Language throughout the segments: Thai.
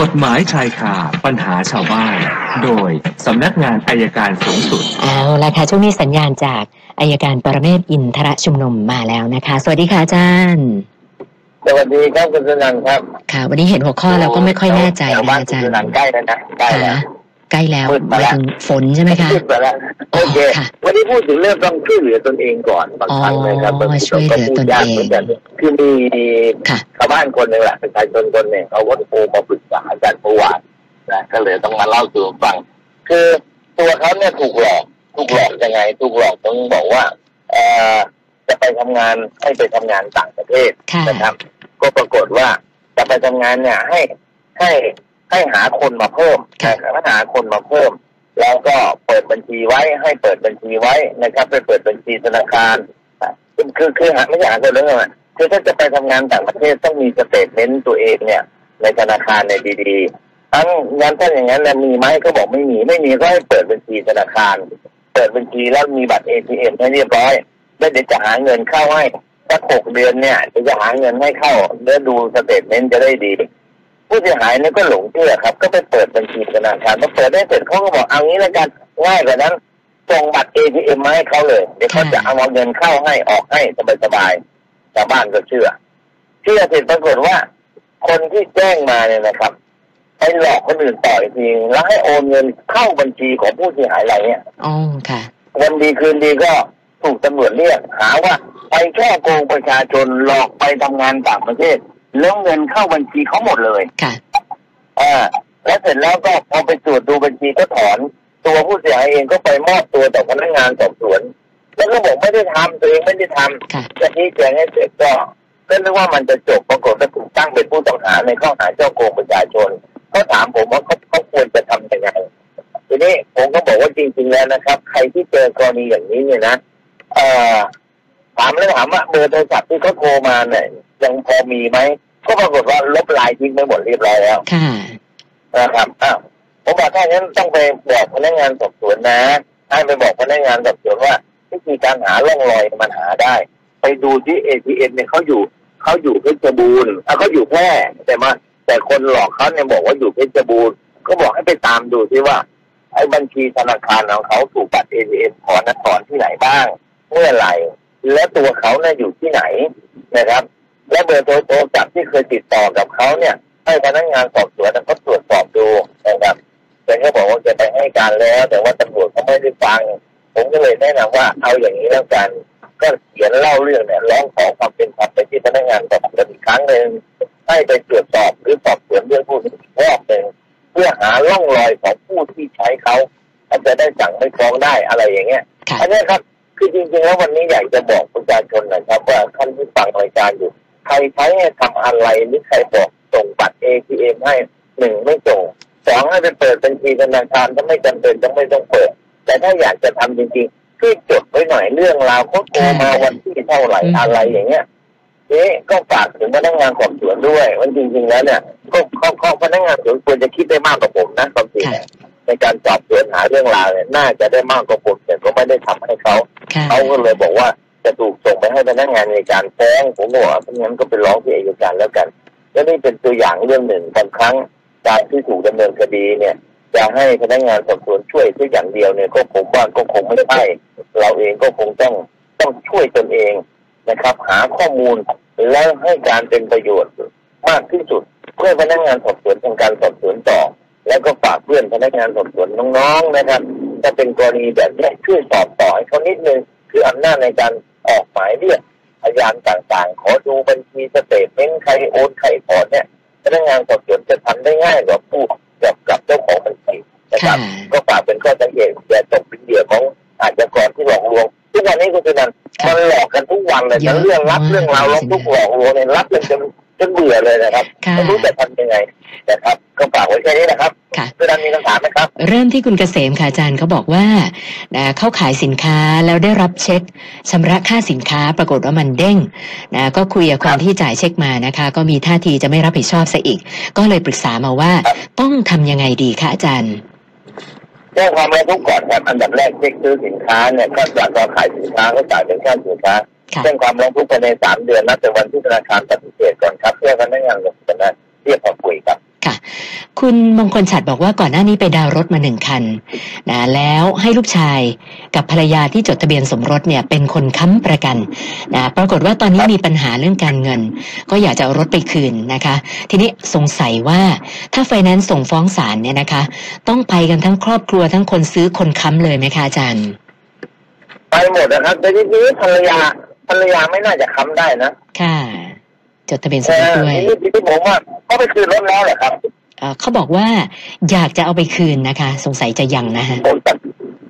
กฎหมายชายคาปัญหาชาวบ้าน โดยสำนักงานอายการสูงสุด เอาละค่ะช่วงนี้สัญญาณจากอายการปรเมศวร์อินทรชุมนุมมาแล้วนะคะ สวัสดีค่ะอาจารย์ สวัสดีครับคุณสนันครับค่ะ วันนี้เห็นหัวข้อเราก็ไม่ค่อยแน่ใจแถวนะบ้านอาคุจาณรสย์นันใกล้แล้วนะใกล้แล้ว ค่ะใกล้แล้วมืดหมาแล้วมายถึงฝนใช่ไหมคะ พูดไปแล้วโอเคค่ะ วันนี้พูดถึงเรื่องต้องช่วยเหลือตนเองก่อนบางครั้งนะครับอ๋อช่วยเหลือตนเองก็พูดยากหมืกัคือมีค่ะ ชาวบ้านคนหนึ่งแหละประชาชนคนหนึ่งเขาก็โทรมาปรึก ษาอาจารย์ประวัตินะก็เลยต้องมาเล่าสู่ฟัง คือตัวเขาเนี่ยถูกหลอกถูกหลอกยังไง ถูกหลอกต้องบอกว่าเอ่อจะไปทำงานให้ไปทำงานต่างประเทศค่ะนะครับ ก็ปรากฏว่าจะไปทำงานเนี่ยให้ให้ให้หาคนมาเพิ่มค่ะนะครับหาคนมาเพิ่ม แล้วก็เปิดบัญชีไว้ให้เปิดบัญชีไว้นะครับไปเปิดบัญชีธนาคารคือคือคือหาไม่อยากหาคนเรื่องอะไรคือถ้าจะไปทำงานต่างประเทศต้องมี statement ตัวเองเนี่ย ในธนาคารในดีๆทั้งงั้นถ้าอย่างนั้นมีไหมก็บอกไม่มีไม่มีก็ให้เปิดบัญชีธนาคาร เปิดบัญชีแล้วมีบัตรเอทีเอ็มให้เรียบร้อยแล้วเดี๋ยวจะหาเงินเข้าให้สักหกเดือนเนี่ยเดี๋ยวจะหาเงินให้เข้าแล้วดู statement จะได้ดี ผู้เสียหายเนี่ยก็หลงเชื่อครับ ก็ไปเปิดบัญชีธนาคารพอเปิดได้เสร็จเขาก็บอกเอางี้แล้วกันง่ายกว่านั้นส่งบัตรเอทีเอ็มมาให้เขาเลย เดี๋ยวเขาจะเอาเงินเข้าให้ออกให้สบายๆชาวบ้านก็เชื่อ เชื่อเสร็จปรากฏว่า คนที่แจ้งมาเนี่ยนะครับไปหลอกคนอื่นต่ออีกทีแล้วให้โอนเงินเข้าบัญชีของผู้เสียหายรายเนี้ยอ๋อค่ะ วันดีคืนดีก็ถูกตำรวจเรียกหาว่าไปแค่โกงประชาชนหลอกไปทำงานต่างประเทศ แล้วเงินเข้าบัญชีเขาหมดเลยค่ะ อ่าแล้วเสร็จแล้วก็พอไปตรวจดูบัญชีก็ถอน ตัวผู้เสียหายเองก็ไปมอบตัวต่อพนักงานสอบสวน แล้วก็บอกไม่ได้ทำตัวเองไม่ได้ทำค่ะ จะชี้แจงให้เสร็จก็ ก็นึกว่ามันจะจบปรากฏว่าถูกตั้งเป็นผู้ต้องหาในข้อหาเจ้าโกงประชาชนเขาถามผมว่าเขาเขาควรจะทำยังไงทีนี้ผมก็บอกว่าจริง ๆ แล้วนะครับ ใครที่เจอกรณีอย่างนี้เนี่ยนะเอ่อถามแล้วถามว่าเบอร์โทรศัพท์ที่เขาโทรมาเนี่ยยังพอมีไหมก็ปรากฏว่าลบไลน์ทิ้งไปหมดเรียบร้อยแล้วค่ะนะครับอ้าวผมบอกถ้างั้นต้องไปบอกพนักงานสอบสวนนะให้ไปบอกพนักงานสอบสวนว่าวิธีการหาร่องรอยมันหาได้ ไปดูที่ ATM เนี่ยเขาอยู่ เขาอยู่เพชรบูรณ์เขาอยู่แพร่แต่มา แต่คนหลอกเขาเนี่ยบอกว่าอยู่เพชรบูรณ์ก็บอกให้ไปตามดูซิว่า ไอ้บัญชีธนาคารของเขาถูกบัตร ATM ถอนนะถอนที่ไหนบ้าง เมื่อไหร่ และตัวเขาเนี่ยอยู่ที่ไหนนะครับ และเบอร์โทรโทรศัพท์ที่เคยติดต่อกับเขาเนี่ย ให้พนักงานสอบสวนเขาตรวจสอบดูนะครับแต่ก็บอกว่าจะไปให้การแล้ว แต่ว่าตำรวจเขาไม่ได้ฟัง ผมก็เลยแนะนำว่าเอาอย่างนี้แล้วกัน ก็เขียนเล่าเรื่องเนี่ยร้องขอความเป็นธรรมไปที่พนักงานสอบสวนอีกครั้งหนึ่งให้ไปตรวจสอบหรือสอบสวนเรื่องผู้นี้อีกรอบหนึ่งเพื่อหาร่องรอยของผู้ที่ใช้เขาอาจจะได้สั่งไม่ฟ้องได้อะไรอย่างเงี้ยค่ะอันเนี้ยครับคือจริงๆแล้ววันนี้อยากจะบอกประชาชนนะครับว่าท่านที่ฟังรายการอยู่ ใครใช้ให้ทำอะไรหรือใครบอกส่งบัตร ATM ให้หนึ่งไม่ส่งสองให้ไปเปิดบัญชีธนาคารถ้าไม่จำเป็นต้องไม่ต้องเปิด แต่ถ้าอยากจะทำจริงๆ ช่วยจดไว้หน่อยเรื่องราวเขาโทรมาวันที่เท่าไหร่อืมอะไรอย่างเงี้ยนี่ก็ฝากถึงพนักงานสอบสวนด้วยว่าจริง ๆ แล้วเนี่ยก็เขาเขาพนักงานสอบสวนควรจะคิดได้มากกว่าผมนะความจริงค่ะอะในการสอบสวนหาเรื่องราวเนี่ยน่าจะได้มากกว่าผมแต่ก็ไม่ได้ทำให้เขาค่ะเขาก็เลยบอกว่าจะถูกส่งไปให้พนักงานในการฟ้องผมบอกว่าเพราะงั้นก็ไปร้องที่อัยการแล้วกันและนี่เป็นตัวอย่างเรื่องหนึ่งบางครั้งการที่ถูกดำเนินคดีเนี่ย จะให้พนักงานสอบสวนช่วยแค่อย่างเดียวเนี่ยก็ผมว่าก็คงไม่ใช่ เราเองก็คงต้องต้องช่วยตนเองนะครับ หาข้อมูลแล้วให้การเป็นประโยชน์มากที่สุด เพื่อพนักงานสอบสวนทำการสอบสวนต่อ แล้วก็ฝากเพื่อนพนักงานสอบสวนน้องๆนะครับถ้าเป็นกรณีแบบนี้ช่วยสอบต่อให้เขานิดนึงคืออำนาจในการออกหมายเรียกพยานต่างๆ ขอดูบัญชี statement ใครโอนใครถอนเนี่ยพนักงานสอบสวนจะทำได้ง่ายกว่าผู้กับกับเจ้าของบัญชีนะครับค่ะก็ฝากเป็นข้อสังเกตอย่าตกเป็นเหยื่อของ อาชญากรที่หลอกลวง ทุกวันนี้คุณชนันค่ะมันหลอกกันทุกวันเลยเยอะทั้งเรื่องรับมากเรื่องราวร้องทุกข์หลอกลวงเนี่ยรับกันจนจนเบื่อเลยนะครับค่ะไม่รู้จะทำยังไงนะครับก็ฝากไว้แค่นี้นะครับค่ะคุณชนันมีคำถามไหมครับ เริ่มที่คุณเกษมค่ะอาจารย์เขาบอกว่านะเข้าขายสินค้าแล้วได้รับเช็คชำระค่าสินค้าปรากฏว่ามันเด้งนะก็คุยกับคนที่จ่ายเช็คมานะคะ ก็มีท่าทีจะไม่รับผิดชอบซะอีก ก็เลยปรึกษามาว่าครับต้องทำยังไงดีคะอาจารย์ แจ้งความร้องทุกข์ก่อนครับอันดับแรกเช็คซื้อสินค้าเนี่ยก็จากเราขายสินค้าก็จ่ายเป็นค่าสินค้าค่ะแจ้งความร้องทุกข์ภายในสามเดือนนับแต่วันที่ธนาคารปฏิเสธก่อนครับเพื่อพนักงานสอบสวนเรียกมาคุยครับ คุณมงคลฉัดบอกว่าก่อนหน้านี้ไปดาวน์รถมาหนึ่งคันนะแล้วให้ลูกชายกับภรรยาที่จดทะเบียนสมรสเนี่ยเป็นคนค้ำประกันนะปรากฏว่าตอนนี้มีปัญหาเรื่องการเงิน ก็อยากจะเอารถไปคืนนะคะ ทีนี้สงสัยว่าถ้าไฟแนนซ์ส่งฟ้องศาลเนี่ยนะคะ ต้องไปกันทั้งครอบครัวทั้งคนซื้อคนค้ำเลยไหมคะอาจารย์ ไปหมดนะครับแต่ทีนี้ภรรยาภรรยาไม่น่าจะค้ำได้นะค่ะ จดทะเบียนสมแต่รสด้วยทีนี้ที่ผมว่าก็ไปคืนรถแล้วแหละครับเอ่อเขาบอกว่าอยากจะเอาไปคืนนะคะ สงสัยจะยังนะฮะผมจัด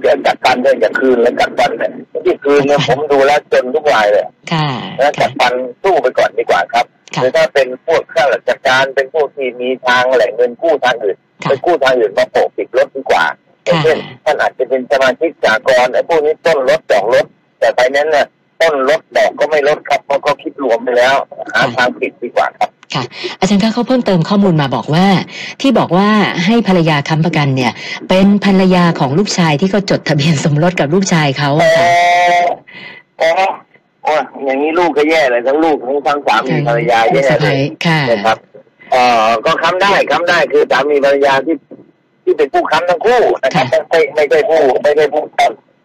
เรื่องจัดการเรื่องจะคืนแล้วจัดฟันเนี่ยที่คืนเนี่ยผมดูแล้วจนทุกรายเลยค่ะแล้วจัค่ะดฟันสู้ไปก่อนดีกว่าครับค่ะหรือถ้าเป็นพวกข้าราชการเป็นพวกที่มีทางแหล่งเงินกู้ทางอื่นค่ะไปกู้ทางอื่นมาโปะปิดรถดีกว่าอย่างเช่นท่านอาจจะเป็นสมาชิกสากลไอ้พวกนี้ต้นรถดอกรถแต่ไปนั้นเนี่ย ต้นรถดอกก็ไม่ลดครับเพราะเขาคิดรวมไปแล้วหาทางปิดดีกว่าครับอาจารย์คะเขาเพิ่มเติมข้อมูลมาบอกว่า ที่บอกว่าให้ภรรยาค้ำประกันเนี่ย เป็นภรรยาของลูกชายที่เขาจดทะเบียนสมรสกับลูกชายเขาอ๋อะอค่ะอ๋อโอ้ยอย่างนี้ลูกก็แย่เลยทั้งลูกทั้งทั้งสามีภรรยาลูแย่กสะเลใภ้ยค่ะนะครับเอ่อก็ค้ำได้ค้ำได้คือสามีภรรยาที่ที่เป็นผู้ค้ำทั้งคู่นะครับไม่ไม่ใช่ผู้ไม่ใช่ผู้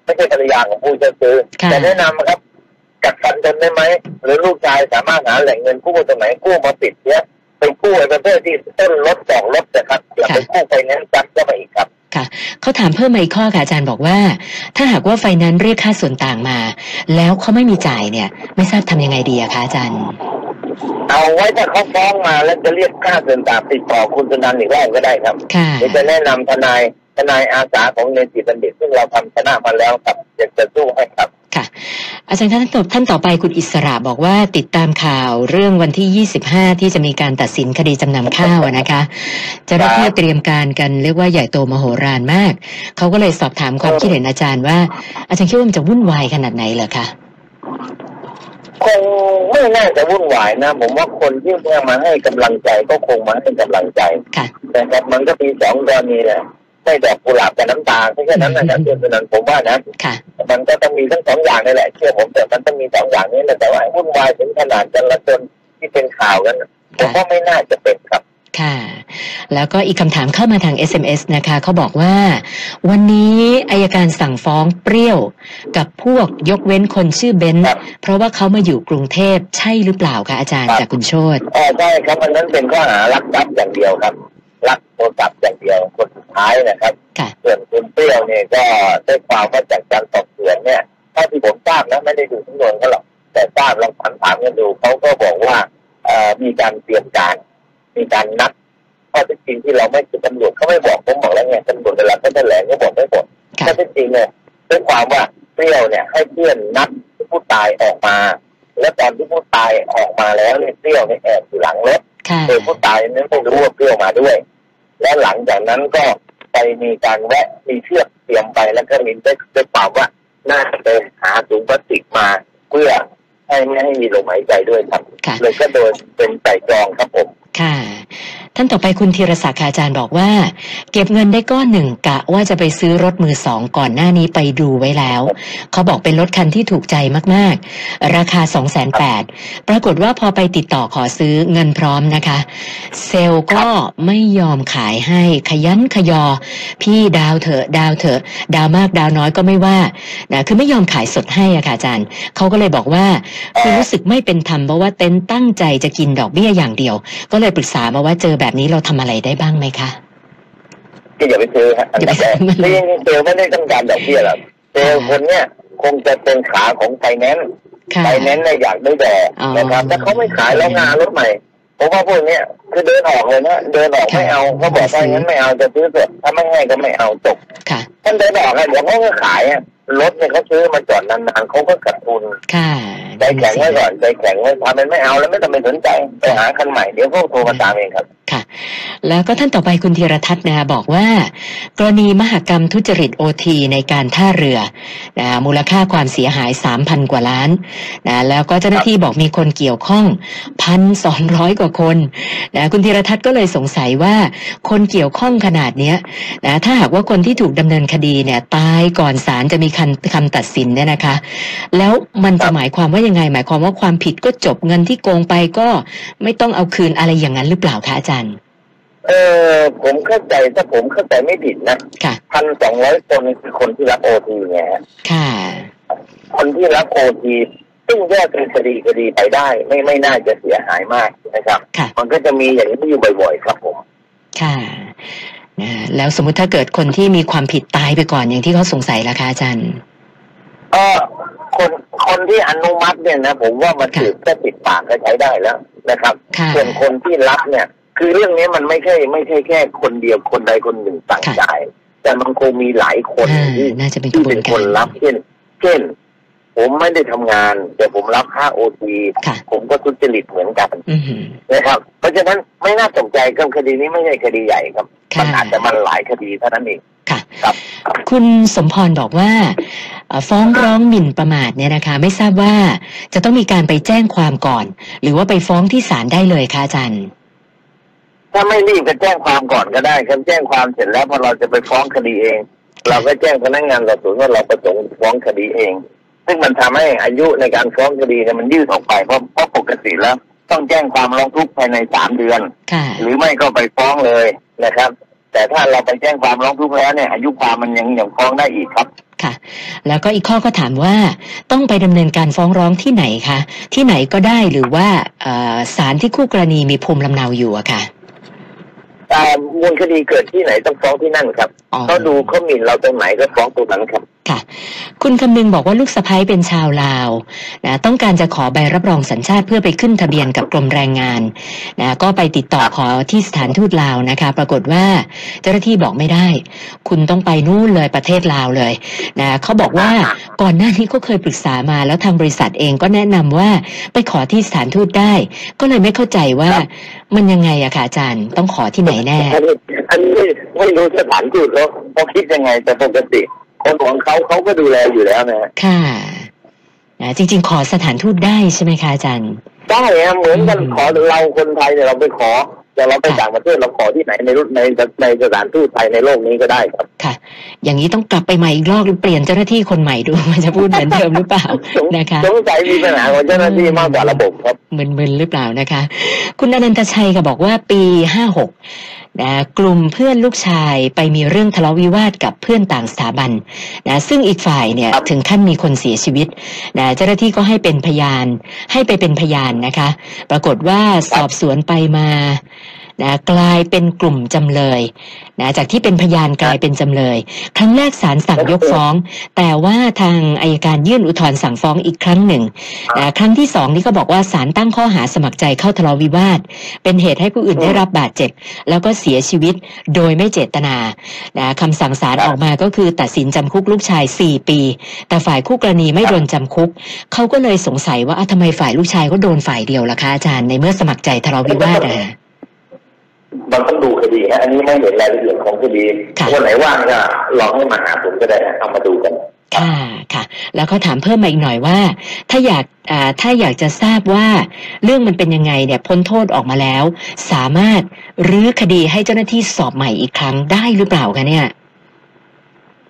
ไม่ใช่ภรรยาของผู้จะซื้อค่ะแต่แนะนำนะครับ กัดฟันกันได้ไหมหรือลูกชายสามารถหาแหล่งเงินกู้ตรงไหนกู้มาปิดเนี้ยไปกู้ไอ้ประเภทที่ต้นรถสองรถนะครับอย่าไปกู้ไปนั้นจัดก็มาอีกครับเขาถามเพิ่มมาอีกข้อค่ะอาจารย์บอกว่า ถ้าหากว่าไฟแนนซ์เรียกค่าส่วนต่างมา แล้วเขาไม่มีจ่ายเนี่ย ไม่ทราบทำยังไงดีอะคะอาจารย์ เอาไว้ถ้าเขาฟ้องมาแล้วจะเรียกค่าส่วนต่างติดต่อคุณสุนันท์อีกรอบก็ได้ครับค่ะเดี๋ยวจะแนะนำทนายทนายอาสาของเนติบัณฑิตซึ่งเราทำชนะมาแล้วครับอยากจะสู้ให้ครับ ค่ะ อาจารย์คะท่านต่อท่านต่อไปคุณอิสระบอกว่าติดตามข่าวเรื่องวันที่ 25 ที่จะมีการตัดสินคดีจำนำข้าวอะนะคะเจ้าหน้าที่เตรียมการกันเรียกว่าใหญ่โตมโหฬารมาก เขาก็เลยสอบถามความคิดเห็นอาจารย์ว่า อาจารย์คิดว่ามันจะวุ่นวายขนาดไหนเหรอคะคงไม่น่าจะวุ่นวายนะ ผมว่าคนที่มาให้กำลังใจก็คงมาให้กำลังใจค่ะนะครับมันก็มีสองกรณีแหละ ไม่ดอกกุหลาบกับน้ำตาแค่นั้นนะครับคุณสุนันท์ผมว่านะค่ะมันก็ต้องมีทั้งสองอย่างนี่แหละเชื่อผมแต่มันต้องมีสองอย่างนี้แหละแต่ว่าวุ่นวายถึงขนาดจราจนที่เป็นข่าวกันผมว่าไม่น่าจะเป็นครับค่ะ แล้วก็อีกคำถามเข้ามาทาง SMS นะคะเขาบอกว่า วันนี้อัยการสั่งฟ้องเปรี้ยว กับพวกยกเว้นคนชื่อเบนซ์ครับเพราะว่าเขามาอยู่กรุงเทพใช่หรือเปล่าคะอาจารย์ครับจากคุณโชตอ๋อใช่ครับมันนั้นเป็นข้อหาลักทรัพย์อย่างเดียวครับ ลักโทรศัพท์อย่างเดียวคนสุดท้ายนะครับค่ะส่วนคุณเปรี้ยวเนี่ยก็ได้ความว่าจากการสอบสวนเนี่ยเท่าที่ผมทราบนะไม่ได้ดูทั้งนวนเขาหรอกแต่ทราบลองถามถามกันดูเขาก็บอกว่าเอ่อมีการเตรียมการ มีการนัดข้อเท็จจริงที่เราไม่คือตำรวจเขาไม่บอกผมบอกแล้วไงตำรวจเวลาเขาแถลงก็บอกไม่หมดค่ะข้อเท็จจริงเนี่ยด้วยความว่าเปรี้ยวเนี่ยให้เพื่อนนัดผู้ตายออกมา แล้วตอนที่ผู้ตายออกมาแล้วเนี่ยเปรี้ยวเนี่ยแอบอยู่หลังรถ ค่ะโดยผู้ตายนั้นไม่รู้ว่าเปรี้ยวมาด้วย และหลังจากนั้นก็ไปมีการแวะมีเชือกเตรียมไปแล้วก็มีได้ได้ความว่าน่าจะไปหาถุงพลาสติกมาเพื่อให้ไม่ให้มีลมหายใจด้วยครับค่ะเลยก็โดยเป็นไต่ตรองครับผม ค่ะ ท่านต่อไปคุณธีรศักดิ์อาจารย์บอกว่า เก็บเงินได้ก้อนหนึ่งกะว่าจะไปซื้อรถมือสองก่อนหน้านี้ไปดูไว้แล้ว เขาบอกเป็นรถคันที่ถูกใจมากๆ ราคา 2 8 0 0 0ปรากฏว่าพอไปติดต่อขอซื้อเงินพร้อมนะคะ เซลส์ก็ไม่ยอมขายให้คะยั้นคะยอ พี่ดาวน์เถอะดาวน์เถอะ ดาวน์มากดาวน์น้อยก็ไม่ว่านะคือไม่ยอมขายสดให้อะค่ะอาจารย์เขาก็เลยบอกว่าคือรู้สึกไม่เป็นธรรมเพราะว่าเต็นท์ตั้งใจจะกินดอกเบี้ยอย่างเดียว ก็เลยปรึกษามาว่าเจอแบบนี้เราทำอะไรได้บ้างไหมคะก็อย่าไปซื้อฮะอันดับแรกอย่าไปซื้อนี่เซลส์ไม่ได้ต้องการดอกเบี้ยหรอกเซลส์คนเนี้ยคงจะเป็นขาของไฟแนนซ์ค่ะไฟแนนซ์เนี่ยอยากได้ดอกอ๋อนะครับถ้าเขาไม่ขายแล้วงานรถใหม่ผมว่าพวกเนี้ยคือเดินออกเลยนะเดินออกไม่เอาเขาบอกว่างั้นไม่เอาจะซื้อเถอะถ้าไม่ให้ก็ไม่เอาจบค่ะท่านเดินออกอะเดี๋ยวเขาก็ขายอะรถเนี่ยเขาซื้อมาจอดนานๆเขาก็ขาดทุนค่ะ ใจแข็งไว้ก่อนใจแข็งไว้ทำเป็นไม่เอาแล้วไม่ต้องไปสนใจไปหาคันใหม่เดี๋ยวพวกโทรมาตามเองครับค่ะ แล้วก็ท่านต่อไปคุณธีรทัศน์นะคะบอกว่า กรณีมหกรรมทุจริตโอทีในการท่าเรือนะมูลค่าความเสียหาย3,000กว่าล้านนะแล้วก็เจ้าหน้าที่บอกมีคนเกี่ยวข้องพันสองร้อยกว่าคนนะคุณธีรทัศน์ก็เลยสงสัยว่า คนเกี่ยวข้องขนาดเนี้ยนะถ้าหากว่าคนที่ถูกดำเนินคดีเนี่ยตายก่อนศาลจะมีคำคำตัดสินเนี่ยนะคะ แล้วมันจะหมายความว่ายังไง หมายความว่าความผิดก็จบเงินที่โกงไปก็ไม่ต้องเอาคืนอะไรอย่างนั้นหรือเปล่าคะอาจารย์ เออผมเข้าใจถ้าผมเข้าใจไม่ผิดนะค่ะพันสองร้อยคนคือคนที่รับโอทีไงฮะค่ะ คนที่รับโอทีซึ่งแยกเป็นคดีคดีไปได้ ไม่ไม่น่าจะเสียหายมากนะครับค่ะมันก็จะมีอย่างนี้อยู่บ่อยๆ ครับผม ค่ะนะแล้วสมมุติถ้าเกิดคนที่มีความผิดตายไปก่อนอย่างที่เขาสงสัยล่ะคะอาจารย์เออ คนคนที่อนุมัติเนี่ยนะผมว่ามันค่ะถือแค่ติดปากก็ใช้ได้แล้วนะครับค่ะส่วนคนที่รับเนี่ย คือเรื่องนี้มันไม่ใช่ไม่ใช่แค่คนเดียวคนใดคนหนึ่งสั่งค่ะจ่ายแต่มันคงมีหลายคนอ่าที่น่าจะเป็นกที่ระบวเป็นนกาคนรรับเช่น เช่น ผมไม่ได้ทำงาน แต่ผมรับค่าโอทีค่ะผมก็ทุจริตเหมือนกันอือหือนะครับ เพราะฉะนั้นไม่น่าตกใจกับคดีนี้ไม่ใช่คดีใหญ่ครับค่ะมันอาจจะมันหลายคดีเท่านั้นเองค่ะ ครับ คุณสมพรบอกว่าเอ่อ ฟ้องร้องหมิ่นประมาทเนี่ยนะคะ ไม่ทราบว่าจะต้องมีการไปแจ้งความก่อน หรือว่าไปฟ้องที่ศาลได้เลยคะอาจารย์ถ้าไม่รีบก็แจ้งความก่อนก็ได้ครับแจ้งความเสร็จแล้วพอเราจะไปฟ้องคดีเอง เราก็แจ้งพนักงานสอบสวนว่าเราประสงค์ฟ้องคดีเอง ซึ่งมันทำให้อายุในการฟ้องคดีเนี่ยมันยืดออกไปเพราะเพราะปกติแล้ว ต้องแจ้งความร้องทุกข์ภายในสามเดือนค่ะหรือไม่ก็ไปฟ้องเลยนะครับ แต่ถ้าเราไปแจ้งความร้องทุกข์แล้วเนี่ยอายุความมันยังยังฟ้องได้อีกครับค่ะ แล้วก็อีกข้อก็ถามว่าต้องไปดำเนินการฟ้องร้องที่ไหนคะที่ไหนก็ได้หรือว่าเอ่อศาลที่คู่กรณีมีภูมิลำเนาอยู่อะค่ะอ่ามูลคดีเกิดที่ไหนต้องฟ้องที่นั่นครับอ๋อเขาดูเขาหมิ่นเราตรงไหนก็ฟ้องตรงนั้นครับ ค่ะ คุณคำนึงบอกว่าลูกสะพ้ยเป็นชาวลาวนะต้องการจะขอใบรับรองสัญชาติเพื่อไปขึ้นทะเบียนกับกรมแรงงานนะก็ไปติดต่อขอที่สถานทูตลาวนะคะ ปรากฏว่าเจ้าหน้าที่บอกไม่ได้ คุณต้องไปนู่นเลยประเทศลาวเลยนะเขาบอกว่าก่อนหน้านี้ก็เคยปรึกษามาแล้วทางบริษัทเองก็แนะนำว่าไปขอที่สถานทูตได้ ก็เลยไม่เข้าใจว่ามันยังไงอะค่ะอาจารย์ต้องขอที่ไหนแน่อันนี้อันนี้ไม่ไม่รู้สถานทูตเขาเขาคิดยังไงแต่ปกติ คนของเขาเขาก็ดูแลอยู่แล้วนะฮะค่ะนะจริง ๆ ขอสถานทูตได้ใช่ไหมคะอาจารย์ ได้ฮะเหมือนกันอืมขอเราคนไทยเนี่ยเราไปขอแต่เราไปค่ะต่างประเทศเราขอที่ไหนในรุ่นในในสถานทูตไทยในโลกนี้ก็ได้ครับ ค่ะ อย่างนี้ต้องกลับไปใหม่อีกรอบหรือเปลี่ยนเจ้าหน้าที่คนใหม่ดูว่าจะพูดเหมือนเดิมหรือเปล่าสงนะคะสงสัยมีปัญหาของเจ้าหน้าที่มากกว่าระบบครับมึนๆหรือเปล่านะคะ คุณอนันตชัยก็บอกว่าปีห้าหกนะกลุ่มเพื่อนลูกชายไปมีเรื่องทะเลาะวิวาทกับเพื่อนต่างสถาบันนะซึ่งอีกฝ่ายเนี่ยครับถึงขั้นมีคนเสียชีวิตนะเจ้าหน้าที่ก็ให้เป็นพยานให้ไปเป็นพยานนะคะ ปรากฏว่าสอบสวนไปมา นะกลายเป็นกลุ่มจำเลยนะจากที่เป็นพยานกลายเป็นจำเลย ครั้งแรกศาลสั่งยกฟ้อง แต่ว่าทางอายการยื่นอุทธรณ์สั่งฟ้องอีกครั้งหนึ่งนะครั้งที่สองนี่ก็บอกว่าศาลตั้งข้อหาสมัครใจเข้าทะเลาะวิวาท เป็นเหตุให้ผู้อื่นได้รับบาดเจ็บ แล้วก็เสียชีวิตโดยไม่เจตนานะคำสั่งศาลครับออกมาก็คือตัดสินจำคุกลูกชาย 4 ปี แต่ฝ่ายคู่กรณีไม่โดนจำคุก เขาก็เลยสงสัยว่าอะทำไมฝ่ายลูกชายก็โดนฝ่ายเดียวล่ะคะอาจารย์ในเมื่อสมัครใจทะเลาะวิวาทอะฮะ มันต้องดูคดีฮะอันนี้ไม่เห็นรายละเอียดของคดีค่ะวันไหนว่างก็ลองให้มาหาผมก็ได้นะเอามาดูกันค่ะค่ะ แล้วก็ถามเพิ่มมาอีกหน่อยว่า ถ้าอยากอ่าถ้าอยากจะทราบว่าเรื่องมันเป็นยังไงเนี่ยพ้นโทษออกมาแล้ว สามารถรื้อคดีให้เจ้าหน้าที่สอบใหม่อีกครั้งได้หรือเปล่าคะเนี่ย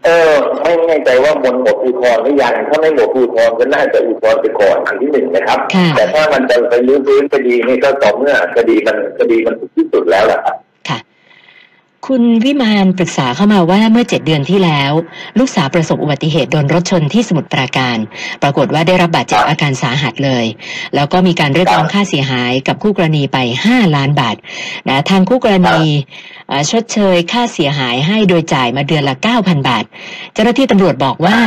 เออ ไม่แน่ใจว่าบนหมดอุทธรณ์หรือยังถ้าไม่หมดอุทธรณ์ก็น่าจะอุทธรณ์ไปก่อนอันที่หนึ่งนะครับค่ะแต่ถ้ามันจะไปรื้อฟื้นคดีนี่ก็ต่อเมื่อคดีมันคดีมันถึงที่สุดแล้วแหละครับค่ะคุณวิมานปรึกษาเข้ามาว่าเมื่อเจ็ดเดือนที่แล้ว ลูกสาวประสบอุบัติเหตุโดนรถชนที่สมุทรปราการ ปรากฏว่าได้รับบาดเจ็บครับอาการสาหัสเลย แล้วก็มีการเรียกร้องครับค่าเสียหายกับคู่กรณีไป5ล้านบาทนะทางคู่กรณีเอ่อ ชดเชยค่าเสียหายให้โดยจ่ายมาเดือนละ 9,000 บาท เจ้าหน้าที่ตำรวจบอกว่า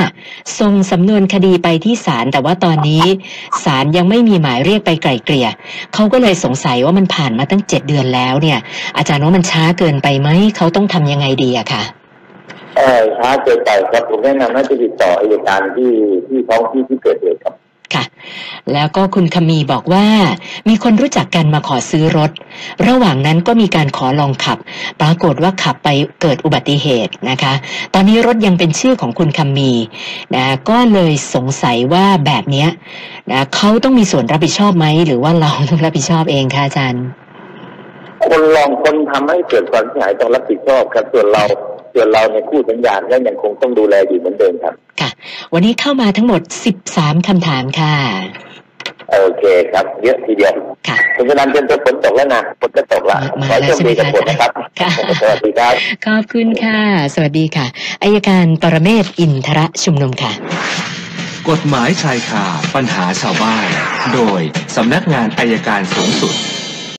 ส่งสำนวนคดีไปที่ศาลแต่ว่าตอนนี้ศาลยังไม่มีหมายเรียกไปไกล่เกลี่ยเขาก็เลยสงสัยว่ามันผ่านมาตั้งเจ็ดเดือนแล้วเนี่ย อาจารย์ว่ามันช้าเกินไปไหมเขาต้องทำยังไงดีอะค่ะเออช้าเกินไปครับผมแนะนำให้ไปติดต่ออัยการที่ที่ท้องที่ที่เกิดเหตุครับ ค่ะ แล้วก็คุณคมีบอกว่า มีคนรู้จักกันมาขอซื้อรถ ระหว่างนั้นก็มีการขอลองขับ ปรากฏว่าขับไปเกิดอุบัติเหตุนะคะ ตอนนี้รถยังเป็นชื่อของคุณคมีนะก็เลยสงสัยว่าแบบนี้นะเขาต้องมีส่วนรับผิดชอบไหมหรือว่าเราต้องรับผิดชอบเองคะอาจารย์ คนลองคนทำให้เกิดความเสียหายต้องรับผิดชอบครับ ส่วนเราส่วนเราในคู่สัญญาณก็ยังคงต้องดูแลอยู่เหมือนเดิมครับ ค่ะ วันนี้เข้ามาทั้งหมด13คำถามค่ะ โอเคครับ เยอะทีเดียวค่ะคุณชนันจนฝนตกแล้วนะฝนจะตกละมาขอให้โชคดีกับฝนนะครับค่ะสวัสดีครับขอบคุณค่ะ สวัสดีค่ะอายการปรเมศวร์อินทรชุมนุมค่ะกฎหมายชายคาปัญหาชาวบ้าน โดย สำนักงานอายการสูงสุด